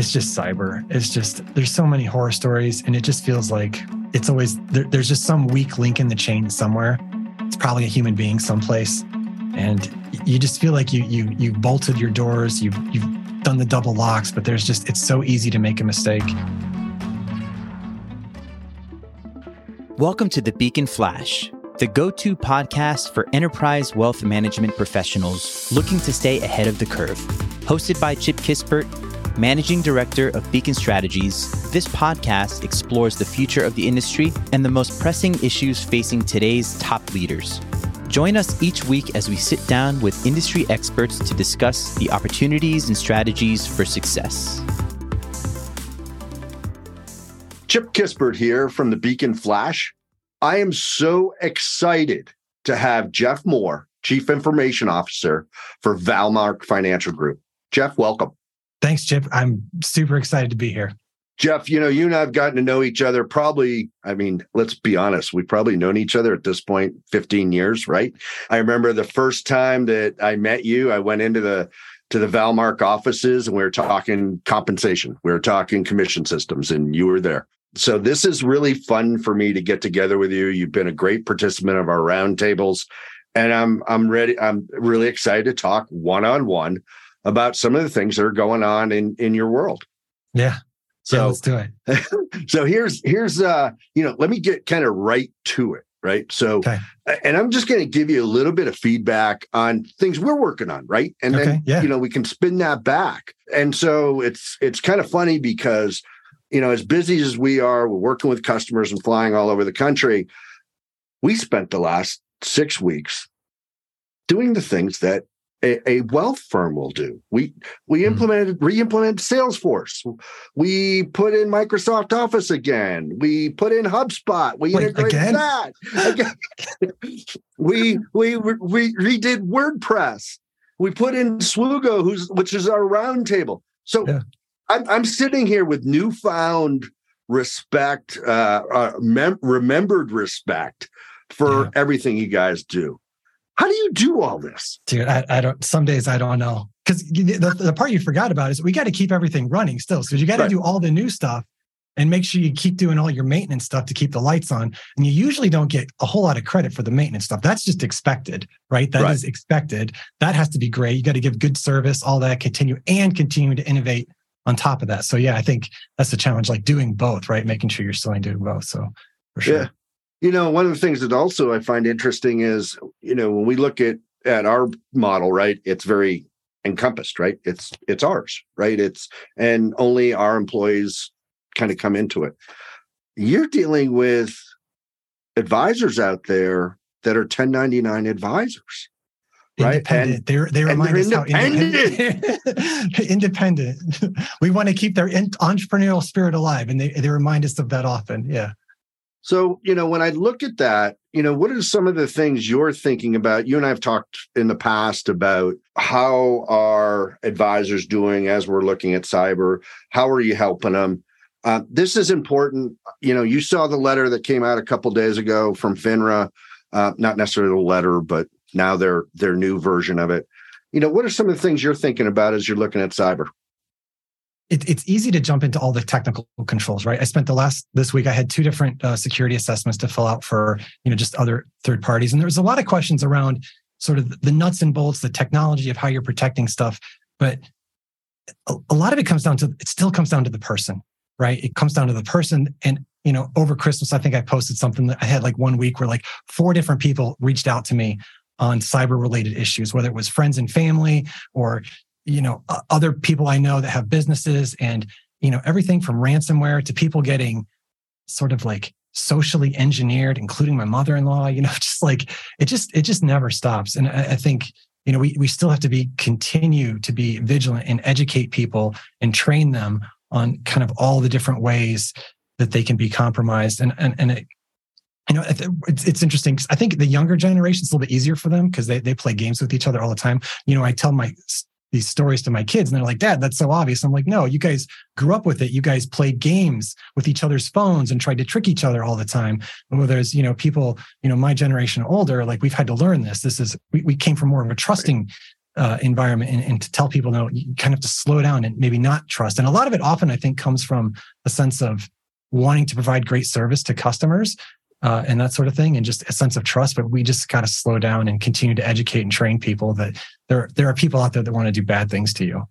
it's just cyber. It's just, there's so many horror stories, and it just feels like it's always, there, there's just some weak link in the chain somewhere. It's probably a human being someplace. And you just feel like you you you bolted your doors, you've you've done the double locks, but there's just it's so easy to make a mistake. Welcome to the Beacon Flash, the go to podcast for enterprise wealth management professionals looking to stay ahead of the curve. Hosted by Chip Kispert, Managing Director of Beacon Strategies, this podcast explores the future of the industry and the most pressing issues facing today's top leaders. Join us each week as we sit down with industry experts to discuss the opportunities and strategies for success. Chip Kispert here from the Beacon Flash. I am so excited to have Geoff Moore, Chief Information Officer for Valmark Financial Group. Geoff, welcome. Thanks, Chip. I'm super excited to be here. Geoff, you know, you and I have gotten to know each other probably, I mean, let's be honest, we've probably known each other at this point 15 years, right? I remember the first time that I met you, I went into the to the Valmark offices and we were talking compensation. We were talking commission systems and you were there. So this is really fun for me to get together with you. You've been a great participant of our roundtables and I'm I'm ready I'm really excited to talk one-on-one about some of the things that are going on in in your world. Yeah, so yeah, let's do it. so here's here's uh you know let me get kind of right to it right so okay. and i'm just going to give you a little bit of feedback on things we're working on right and okay, then yeah. you know we can spin that back and so it's it's kind of funny because you know as busy as we are we're working with customers and flying all over the country we spent the last six weeks doing the things that a, a, wealth firm will do. We we mm-hmm. implemented re-implemented Salesforce. We put in Microsoft Office again. We put in HubSpot. We Wait, integrated again? that. Again. we we we redid WordPress. We put in Swoogo, who's which is our roundtable. So yeah. I'm I'm sitting here with newfound respect, uh, uh mem- remembered respect for yeah. everything you guys do. How do you do all this? Dude, I, I don't, some days I don't know. Because the, the part you forgot about is we got to keep everything running still. So you got to right. do all the new stuff and make sure you keep doing all your maintenance stuff to keep the lights on. And you usually don't get a whole lot of credit for the maintenance stuff. That's just expected, right? That right. is expected. That has to be great. You got to give good service, all that, continue and continue to innovate on top of that. So yeah, I think that's the challenge, like doing both, right? Making sure you're still doing both. So for sure. Yeah. You know, one of the things that also I find interesting is, you know, when we look at at our model, right, it's very encompassed, right? It's it's ours, right? It's and only our employees kind of come into it. You're dealing with advisors out there that are 1099 advisors. Right. Independent. And, they they remind us how independent. independent. we want to keep their entrepreneurial spirit alive, and they, they remind us of that often. Yeah. So, you know, when I look at that, you know, what are some of the things you're thinking about? You and I have talked in the past about how are advisors doing as we're looking at cyber? How are you helping them? Uh, this is important. You know, you saw the letter that came out a couple days ago from FINRA, uh, not necessarily the letter, but now their their new version of it. You know, what are some of the things you're thinking about as you're looking at cyber? It, it's easy to jump into all the technical controls, right? I spent the last this week. I had two different uh, security assessments to fill out for you know just other third parties, and there was a lot of questions around sort of the nuts and bolts, the technology of how you're protecting stuff. But a, a lot of it comes down to it still comes down to the person, right? It comes down to the person, and you know, over Christmas, I think I posted something that I had like one week where like four different people reached out to me on cyber related issues, whether it was friends and family or you know other people i know that have businesses and you know everything from ransomware to people getting sort of like socially engineered including my mother-in-law you know just like it just it just never stops. And i, I think you know we, we still have to be continue to be vigilant and educate people and train them on kind of all the different ways that they can be compromised. And and, and it, you know it's, it's interesting i think the younger generation is a little bit easier for them because they, they play games with each other all the time. You know i tell my these stories to my kids and they're like dad that's so obvious. I'm like no you guys grew up with it. You guys played games with each other's phones and tried to trick each other all the time. There's you know people you know my generation older like we've had to learn this. This is we, we came from more of a trusting uh, environment and, and, to tell people no you kind of have to slow down and maybe not trust. And a lot of it often i think comes from a sense of wanting to provide great service to customers uh, and that sort of thing and just a sense of trust but we just got to slow down and continue to educate and train people that there there are people out there that want to do bad things to you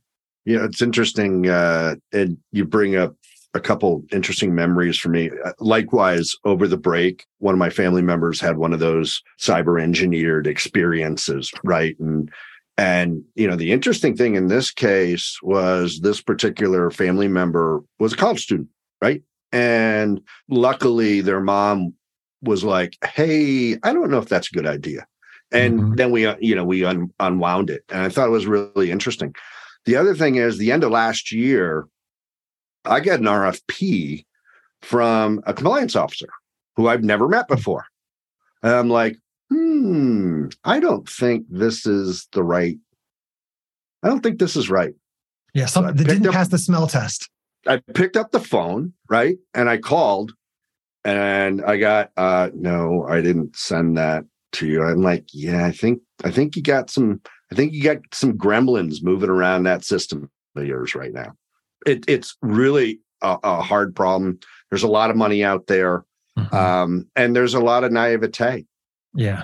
yeah it's interesting uh, and you bring up a couple interesting memories for me. Uh, likewise, over the break, one of my family members had one of those cyber engineered experiences, right? And and you know, the interesting thing in this case was this particular family member was a college student, right? And luckily their mom was like, "Hey, I don't know if that's a good idea." And mm-hmm. then we, uh, you know, we un- unwound it, and I thought it was really interesting. The other thing is, the end of last year, I got an RFP from a compliance officer who I've never met before. And I'm like, hmm, I don't think this is the right. I don't think this is right. Yeah, something so that didn't up, pass the smell test. I picked up the phone, right? And I called and I got uh no, I didn't send that to you. I'm like, yeah, I think I think you got some I think you got some gremlins moving around that system of yours right now it, it's really a, a, hard problem. There's a lot of money out there, mm-hmm. um, and there's a lot of naivete. Yeah,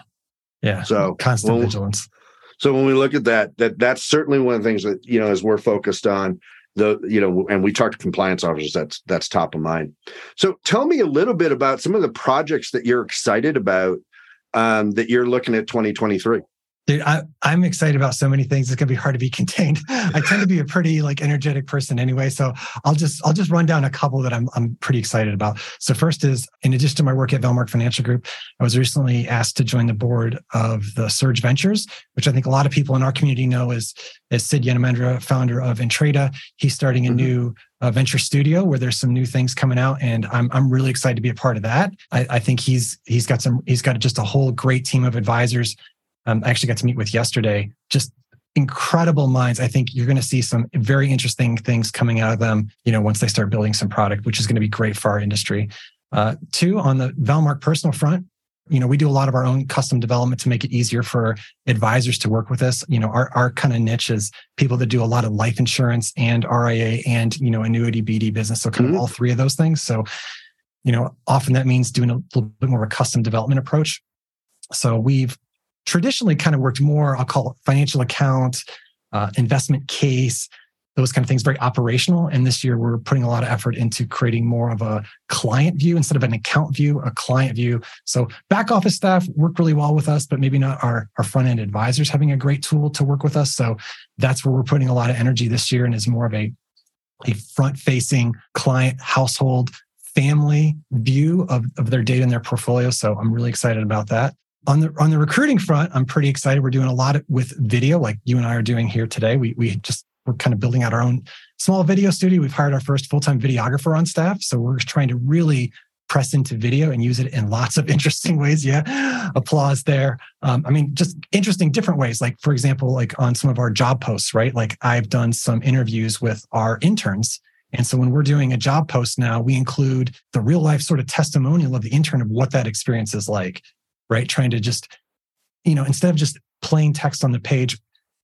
yeah. So constant when, vigilance. So when we look at that, that that's certainly one of the things that you know as we're focused on the you know and we talk to compliance officers that's that's top of mind. So tell me a little bit about some of the projects that you're excited about um, that you're looking at 2023 Dude, I, am excited about so many things. It's gonna be hard to be contained. I tend to be a pretty like energetic person anyway, so I'll just I'll just run down a couple that I'm I'm pretty excited about. So first is in addition to my work at Valmark Financial Group, I was recently asked to join the board of the Surge Ventures, which I think a lot of people in our community know as as Sid Yenamandra, founder of Entrada. He's starting a mm-hmm. new uh, venture studio where there's some new things coming out, and I'm I'm really excited to be a part of that. I, I think he's he's got some he's got just a whole great team of advisors um, I actually got to meet with yesterday. Just incredible minds. I think you're going to see some very interesting things coming out of them. You know, once they start building some product, which is going to be great for our industry. Uh, two, on the Valmark personal front, you know, we do a lot of our own custom development to make it easier for advisors to work with us. You know, our, our kind of niche is people that do a lot of life insurance and RIA and, you know, annuity BD business. So kind mm-hmm. of all three of those things. So, you know, often that means doing a little bit more of a custom development approach. So we've traditionally kind of worked more, I'll call it financial account, uh, investment case, those kind of things, very operational. And this year we're putting a lot of effort into creating more of a client view instead of an account view, a client view. So back office staff work really well with us, but maybe not our, our front end advisors having a great tool to work with us. So that's where we're putting a lot of energy this year and is more of a, a front facing client household family view of, of their data and their portfolio. So I'm really excited about that on the on the recruiting front, I'm pretty excited. We're doing a lot with video, like you and I are doing here today. We we just we're kind of building out our own small video studio. We've hired our first full time videographer on staff, so we're trying to really press into video and use it in lots of interesting ways. Yeah, applause there. Um, I mean, just interesting different ways. Like for example, like on some of our job posts, right? Like I've done some interviews with our interns. And so when we're doing a job post now, we include the real life sort of testimonial of the intern of what that experience is like right? Trying to just, you know, instead of just plain text on the page,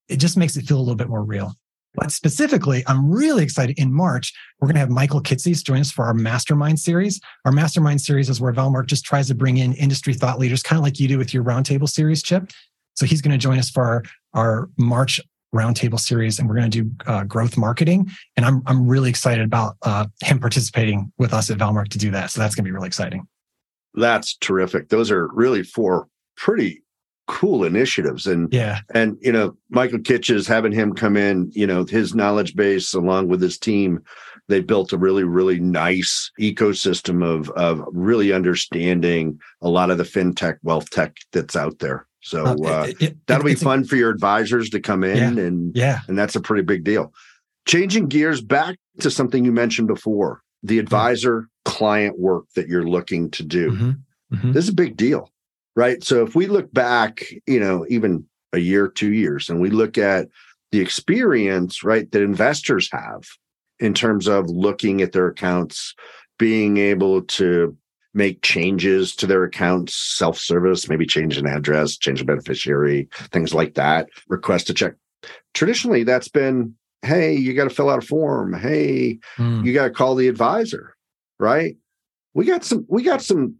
it just makes it feel a little bit more real. But specifically, I'm really excited. In March, we're going to have Michael Kitces join us for our Mastermind series. Our Mastermind series is where Valmark just tries to bring in industry thought leaders, kind of like you do with your Roundtable series, Chip. So he's going to join us for our, our March Roundtable series, and we're going to do uh, growth marketing. And I'm I'm really excited about uh, him participating with us at Valmark to do that. So that's going to be really exciting. That's terrific. Those are really four pretty cool initiatives. And yeah. and you know Michael Kitces having him come in you know his knowledge base along with his team they built a really really nice ecosystem of of really understanding a lot of the fintech wealth tech that's out there. So uh, uh, it, it, that'll be fun a, for your advisors to come in yeah, and yeah. and that's a pretty big deal. Changing gears back to something you mentioned before the advisor client work that you're looking to do. Mm-hmm. Mm-hmm. This is a big deal, right? So if we look back, you know, even a year, two years, and we look at the experience, right, that investors have in terms of looking at their accounts, being able to make changes to their accounts, self service, maybe change an address, change a beneficiary, things like that, request a check. traditionally that's been, hey, you got to fill out a form. Hey, mm. you got to call the advisor, right? We got some, we got some,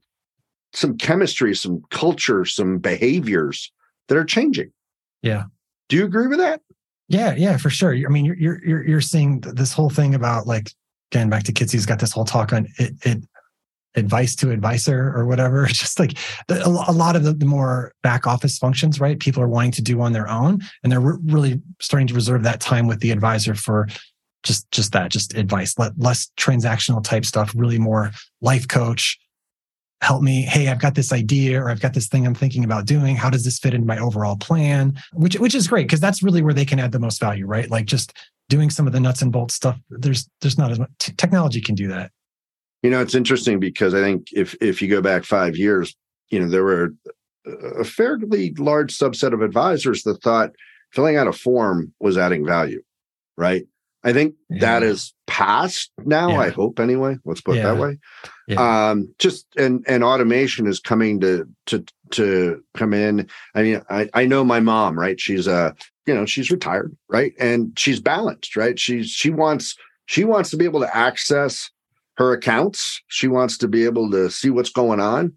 some chemistry, some culture, some behaviors that are changing. Yeah. Do you agree with that? Yeah, yeah, for sure. I mean, you're you're you're seeing this whole thing about like again back to Kitces got this whole talk on it, it advice to advisor or whatever. Just like the, a lot of the, the, more back office functions, right? People are wanting to do on their own, and they're re- really starting to reserve that time with the advisor for just just that, just advice, Let, less transactional type stuff, really more life coach. Help me. Hey, I've got this idea, or I've got this thing I'm thinking about doing. How does this fit into my overall plan? Which which is great because that's really where they can add the most value, right? Like just doing some of the nuts and bolts stuff. There's there's not as much t- technology can do that you know, it's interesting because I think if if you go back five years, you know, there were a fairly large subset of advisors that thought filling out a form was adding value, right? I think yeah. that is past now. Yeah. I hope anyway. Let's put yeah. it that way. Um, just and and automation is coming to to to come in. I mean, I I know my mom, right? She's a you know she's retired, right? And she's balanced, right? She's she wants she wants to be able to access her accounts. She wants to be able to see what's going on.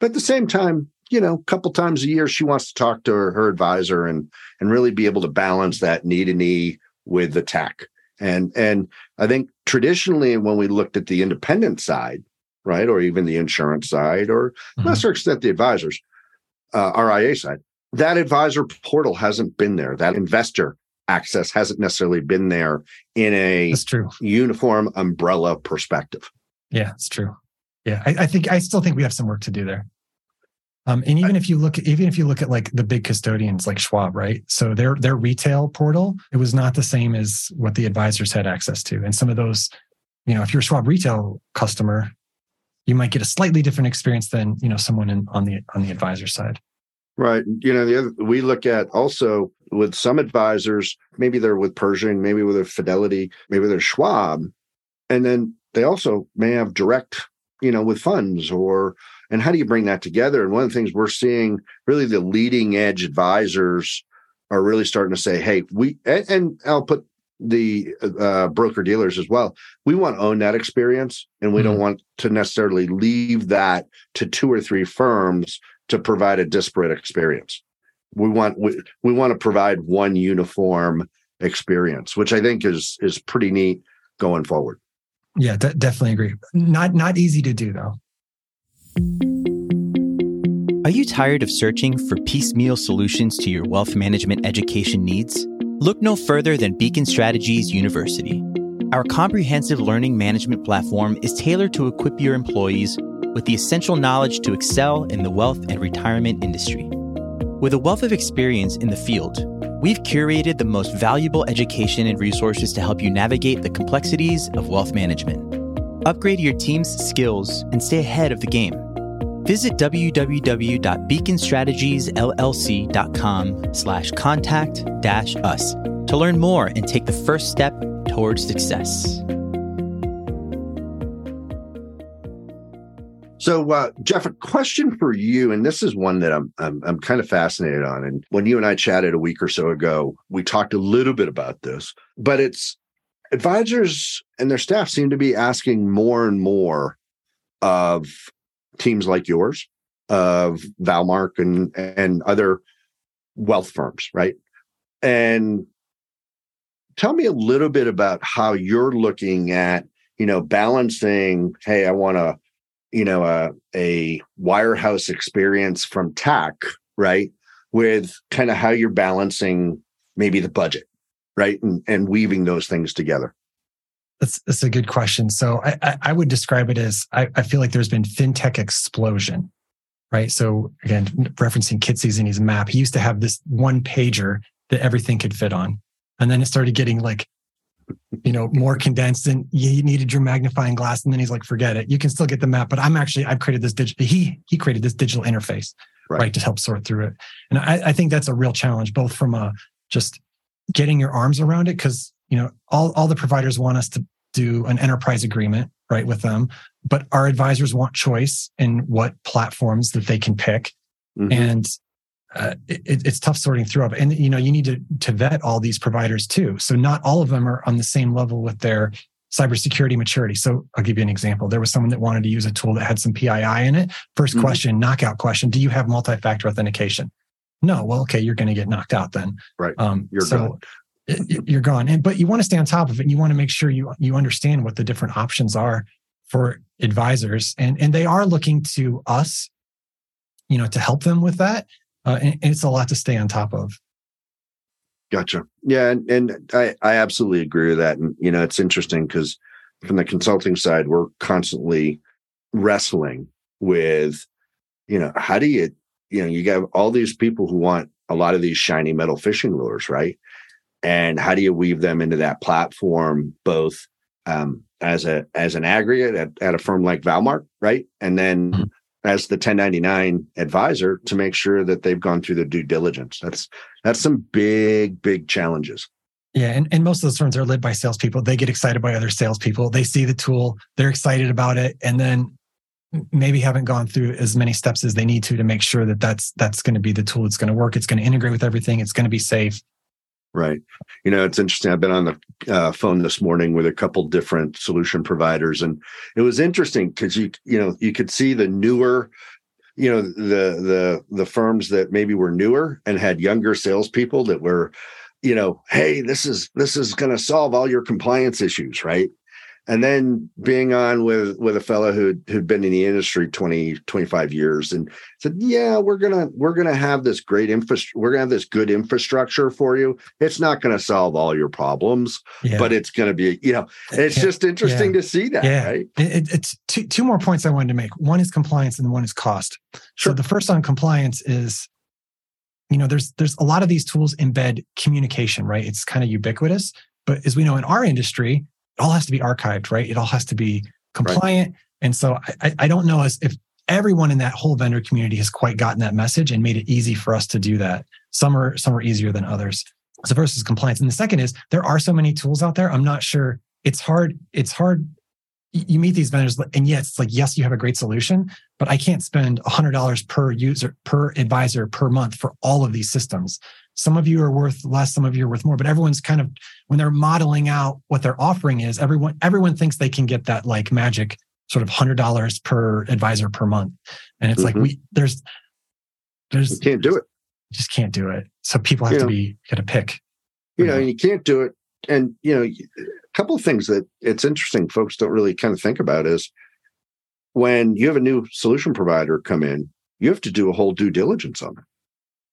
But at the same time, you know, a couple times a year, she wants to talk to her, her advisor and and really be able to balance that knee to knee with the tech. And and I think traditionally, when we looked at the independent side, right, or even the insurance side, or mm-hmm. lesser extent the advisors, uh, RIA side, that advisor portal hasn't been there. That investor access hasn't necessarily been there in a That's true. uniform umbrella perspective. Yeah, it's true. Yeah, I, I, think I still think we have some work to do there. Um, and even if you look, even if you look at like the big custodians like Schwab, right? So their their retail portal, it was not the same as what the advisors had access to. And some of those, you know, if you're a Schwab retail customer, you might get a slightly different experience than you know someone in, on the on the advisor side. Right. You know, the other we look at also with some advisors, maybe they're with Pershing, maybe with a Fidelity, maybe they're Schwab, and then they also may have direct, you know, with funds or and how do you bring that together? And one of the things we're seeing really the leading edge advisors are really starting to say, hey, we and, and I'll put the uh, broker dealers as well. We want to own that experience, and we mm-hmm. don't want to necessarily leave that to two or three firms to provide a disparate experience. We want we, we want to provide one uniform experience, which I think is is pretty neat going forward. Yeah, d- definitely agree. Not not easy to do though. Are you tired of searching for piecemeal solutions to your wealth management education needs? Look no further than Beacon Strategies University. Our comprehensive learning management platform is tailored to equip your employees with the essential knowledge to excel in the wealth and retirement industry. With a wealth of experience in the field, we've curated the most valuable education and resources to help you navigate the complexities of wealth management. Upgrade your team's skills and stay ahead of the game. Visit www.beaconstrategiesllc.com slash contact dash us to learn more and take the first step towards success. So, uh, Geoff, a question for you, and this is one that I'm, I'm I'm kind of fascinated on. And when you and I chatted a week or so ago, we talked a little bit about this, but it's advisors and their staff seem to be asking more and more of teams like yours, of Valmark and and other wealth firms, right? And tell me a little bit about how you're looking at, you know, balancing. Hey, I want to you know a, a wirehouse experience from tech right with kind of how you're balancing maybe the budget right and, and weaving those things together that's, that's a good question so I, I, I would describe it as I, I feel like there's been fintech explosion right so again referencing Kitces and his map he used to have this one pager that everything could fit on and then it started getting like you know, more condensed and you needed your magnifying glass. And then he's like, forget it. You can still get the map, but I'm actually, I've created this digital, he, he created this digital interface, right. right. to help sort through it. And I, I think that's a real challenge, both from a just getting your arms around it. Cause, you know, all, all the providers want us to do an enterprise agreement, right, with them, but our advisors want choice in what platforms that they can pick. Mm-hmm. And uh, it, it's tough sorting through it. And you know, you need to to vet all these providers too. So not all of them are on the same level with their cybersecurity maturity. So I'll give you an example. There was someone that wanted to use a tool that had some PII in it. 1st mm-hmm. question, knockout question: Do you have multi-factor authentication? No. Well, okay, you're going to get knocked out then. Right. Um, you're so. You're gone. And but you want to stay on top of it. And you want to make sure you you understand what the different options are for advisors, and and they are looking to us, you know, to help them with that. Uh, and, and it's a lot to stay on top of. Gotcha. Yeah, and, and I I absolutely agree with that. And you know, it's interesting because from the consulting side, we're constantly wrestling with, you know, how do you, you know, you got all these people who want a lot of these shiny metal fishing lures, right? And how do you weave them into that platform, both um, as a as an aggregate at, at a firm like Valmark, right? And then mm-hmm as the 1099 advisor to make sure that they've gone through the due diligence. That's that's some big, big challenges. Yeah, and, and most of those firms are led by salespeople. They get excited by other salespeople. They see the tool, they're excited about it, and then maybe haven't gone through as many steps as they need to to make sure that that's that's going to be the tool. It's going to work. It's going to integrate with everything. It's going to be safe. Right. You know, it's interesting. I've been on the uh, phone this morning with a couple different solution providers, and it was interesting because you you know you could see the newer, you know, the the the firms that maybe were newer and had younger salespeople that were, you know, hey, this is this is going to solve all your compliance issues, right? And then being on with with a fellow who who'd been in the industry 20 25 years and said yeah we're gonna we're gonna have this great infrastructure we're gonna have this good infrastructure for you it's not gonna solve all your problems yeah. but it's gonna be you know it's yeah. just interesting yeah. to see that yeah. right it, it's two, two more points i wanted to make one is compliance and one is cost sure. so the first on compliance is you know there's there's a lot of these tools embed communication right it's kind of ubiquitous but as we know in our industry it all has to be archived, right? It all has to be compliant. Right. And so I, I don't know if everyone in that whole vendor community has quite gotten that message and made it easy for us to do that. Some are some are easier than others. So first is compliance. And the second is there are so many tools out there. I'm not sure it's hard, it's hard. You meet these vendors and yes, it's like, yes, you have a great solution, but I can't spend $100 per user, per advisor per month for all of these systems. Some of you are worth less, some of you are worth more, but everyone's kind of when they're modeling out what their offering is, everyone everyone thinks they can get that like magic sort of hundred dollars per advisor per month. And it's mm-hmm. like we there's there's you can't do it. just can't do it. So people have you to know, be got to pick. You know, and you can't do it. And you know, a couple of things that it's interesting folks don't really kind of think about is when you have a new solution provider come in, you have to do a whole due diligence on them.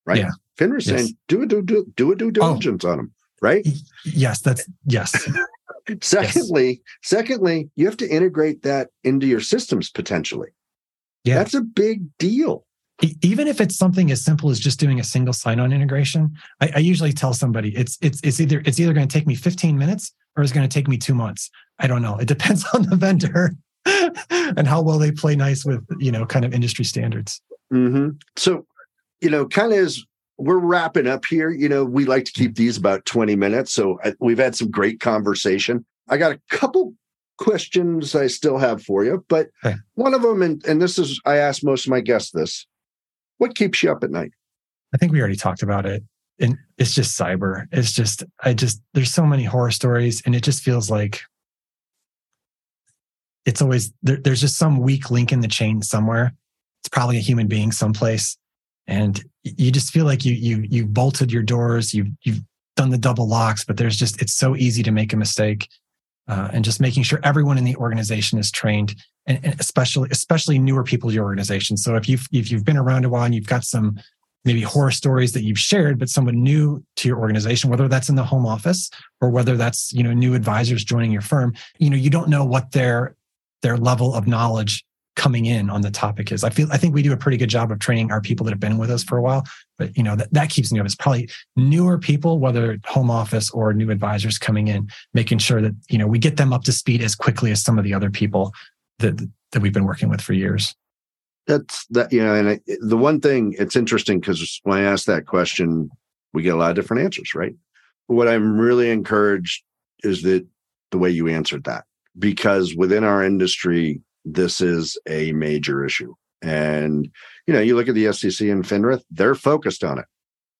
Right. Yeah. FINRA yes. saying do a do, do, do a due oh. diligence oh. on them, right? Yes, that's yes. secondly, yes. secondly, you have to integrate that into your systems potentially. Yeah. That's a big deal. Even if it's something as simple as just doing a single sign-on integration, I, I usually tell somebody it's it's it's either it's either going to take me 15 minutes or it's going to take me two months. I don't know. It depends on the vendor and how well they play nice with you know kind of industry standards. Mm-hmm. So, you know, kind of as we're wrapping up here. You know, we like to keep these about 20 minutes. So uh, we've had some great conversation. I got a couple questions I still have for you, but okay. one of them, and, and this is, I ask most of my guests this what keeps you up at night? I think we already talked about it. And it's just cyber. It's just, I just, there's so many horror stories, and it just feels like it's always there, there's just some weak link in the chain somewhere. It's probably a human being someplace and you just feel like you you you bolted your doors. You've you've done the double locks but there's just it's so easy to make a mistake uh, and just making sure everyone in the organization is trained and, and, especially especially newer people to your organization. So if you've if you've been around a while and you've got some maybe horror stories that you've shared but someone new to your organization whether that's in the home office or whether that's you know new advisors joining your firm you know you don't know what their their level of knowledge coming in on the topic is. I feel I think we do a pretty good job of training our people that have been with us for a while, but you know that, that keeps me up. It's probably newer people, whether home office or new advisors coming in, making sure that you know we get them up to speed as quickly as some of the other people that that we've been working with for years. That's that you know, and I, the one thing it's interesting because when I ask that question, we get a lot of different answers, right? What I'm really encouraged is that the way you answered that, because within our industry, this is a major issue. And, you know, you look at the SEC and FINRA, they're focused on it.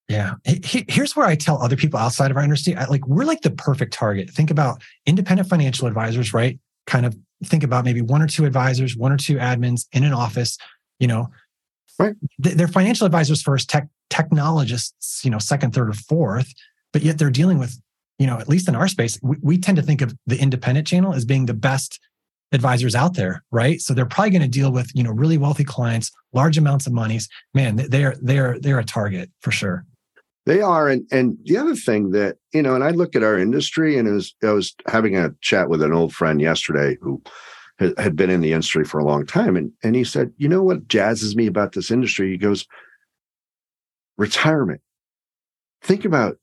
Yeah. Here's where I tell other people outside of our industry, like we're like the perfect target. Think about independent financial advisors, right? Kind of think about maybe one or two advisors, one or two admins in an office, you know, right. They're financial advisors first, tech technologists, you know, second, third, or fourth, but yet they're dealing with, you know, at least in our space, we, we tend to think of the independent channel as being the best advisors out there, right? So they're probably going to deal with, you know, really wealthy clients, large amounts of monies. Man, they're they're they're a target for sure. They are, and and the other thing that you know, and I look at our industry, and it was, I was having a chat with an old friend yesterday who had been in the industry for a long time, and and he said, you know what jazzes me about this industry? He goes, retirement. Think about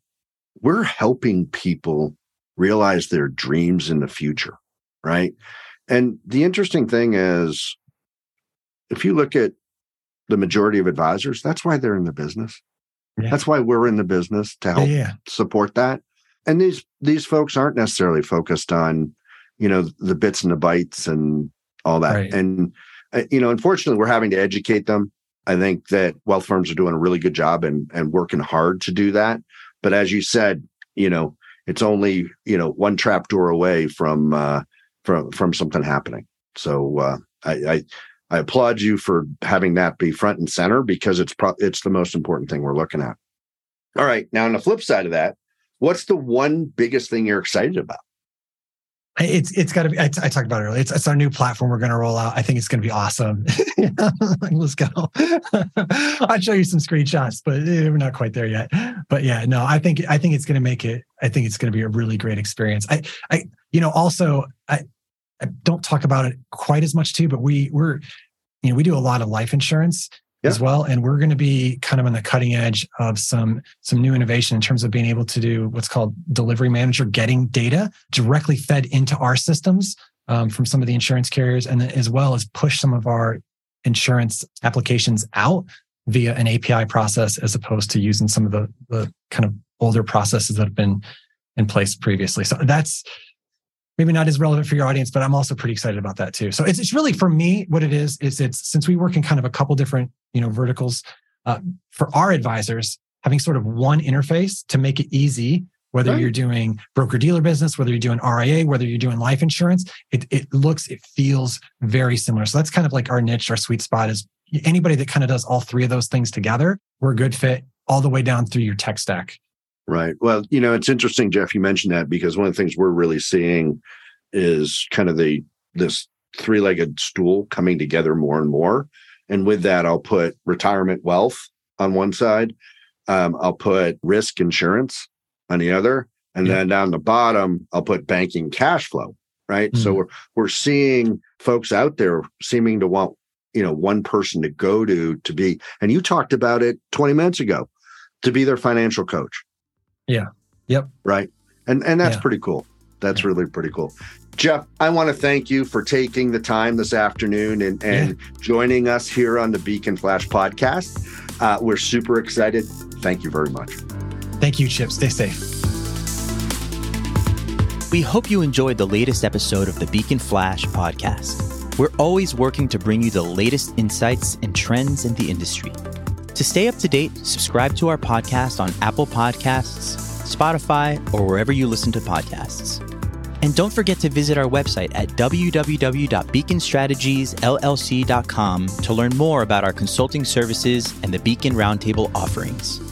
we're helping people realize their dreams in the future, right? And the interesting thing is, if you look at the majority of advisors, that's why they're in the business. Yeah. That's why we're in the business to help yeah. support that. And these these folks aren't necessarily focused on, you know, the bits and the bytes and all that. Right. And uh, you know, unfortunately, we're having to educate them. I think that wealth firms are doing a really good job and and working hard to do that. But as you said, you know, it's only you know one trap door away from uh, from from something happening. So uh, I, I, I applaud you for having that be front and center because it's pro- it's the most important thing we're looking at. All right, now on the flip side of that, what's the one biggest thing you're excited about? It's it's got to be. I, I, talked about it earlier. It's, it's our new platform we're going to roll out. I think it's going to be awesome. Let's go. I'll show you some screenshots, but eh, we're not quite there yet. But yeah, no, I think I think it's going to make it. I think it's going to be a really great experience. I I you know also I, I don't talk about it quite as much too, but we we're you know we do a lot of life insurance yeah. as well and we're going to be kind of on the cutting edge of some some new innovation in terms of being able to do what's called delivery manager getting data directly fed into our systems um, from some of the insurance carriers and as well as push some of our insurance applications out via an api process as opposed to using some of the, the kind of older processes that have been in place previously so that's maybe not as relevant for your audience, but I'm also pretty excited about that too. So it's, it's really for me, what it is, is it's since we work in kind of a couple different, you know, verticals, uh, for our advisors, having sort of one interface to make it easy, whether right. you're doing broker dealer business, whether you're doing RIA, whether you're doing life insurance, it, it looks, it feels very similar. So that's kind of like our niche, our sweet spot is anybody that kind of does all three of those things together, we're a good fit all the way down through your tech stack. Right. Well, you know, it's interesting, Geoff, you mentioned that because one of the things we're really seeing is kind of the this three-legged stool coming together more and more. And with that, I'll put retirement wealth on one side. Um, I'll put risk insurance on the other. And yeah. then down the bottom, I'll put banking cash flow. Right. Mm-hmm. So we're we're seeing folks out there seeming to want, you know, one person to go to to be, and you talked about it 20 minutes ago, to be their financial coach. Yeah. Yep. Right. And and that's yeah. pretty cool. That's yeah. really pretty cool. Geoff, I want to thank you for taking the time this afternoon and, and yeah. joining us here on the Beacon Flash podcast. Uh, we're super excited. Thank you very much. Thank you, Chip. Stay safe. We hope you enjoyed the latest episode of the Beacon Flash podcast. We're always working to bring you the latest insights and trends in the industry. To stay up to date, subscribe to our podcast on Apple Podcasts, Spotify, or wherever you listen to podcasts. And don't forget to visit our website at www.beaconstrategiesllc.com to learn more about our consulting services and the Beacon Roundtable offerings.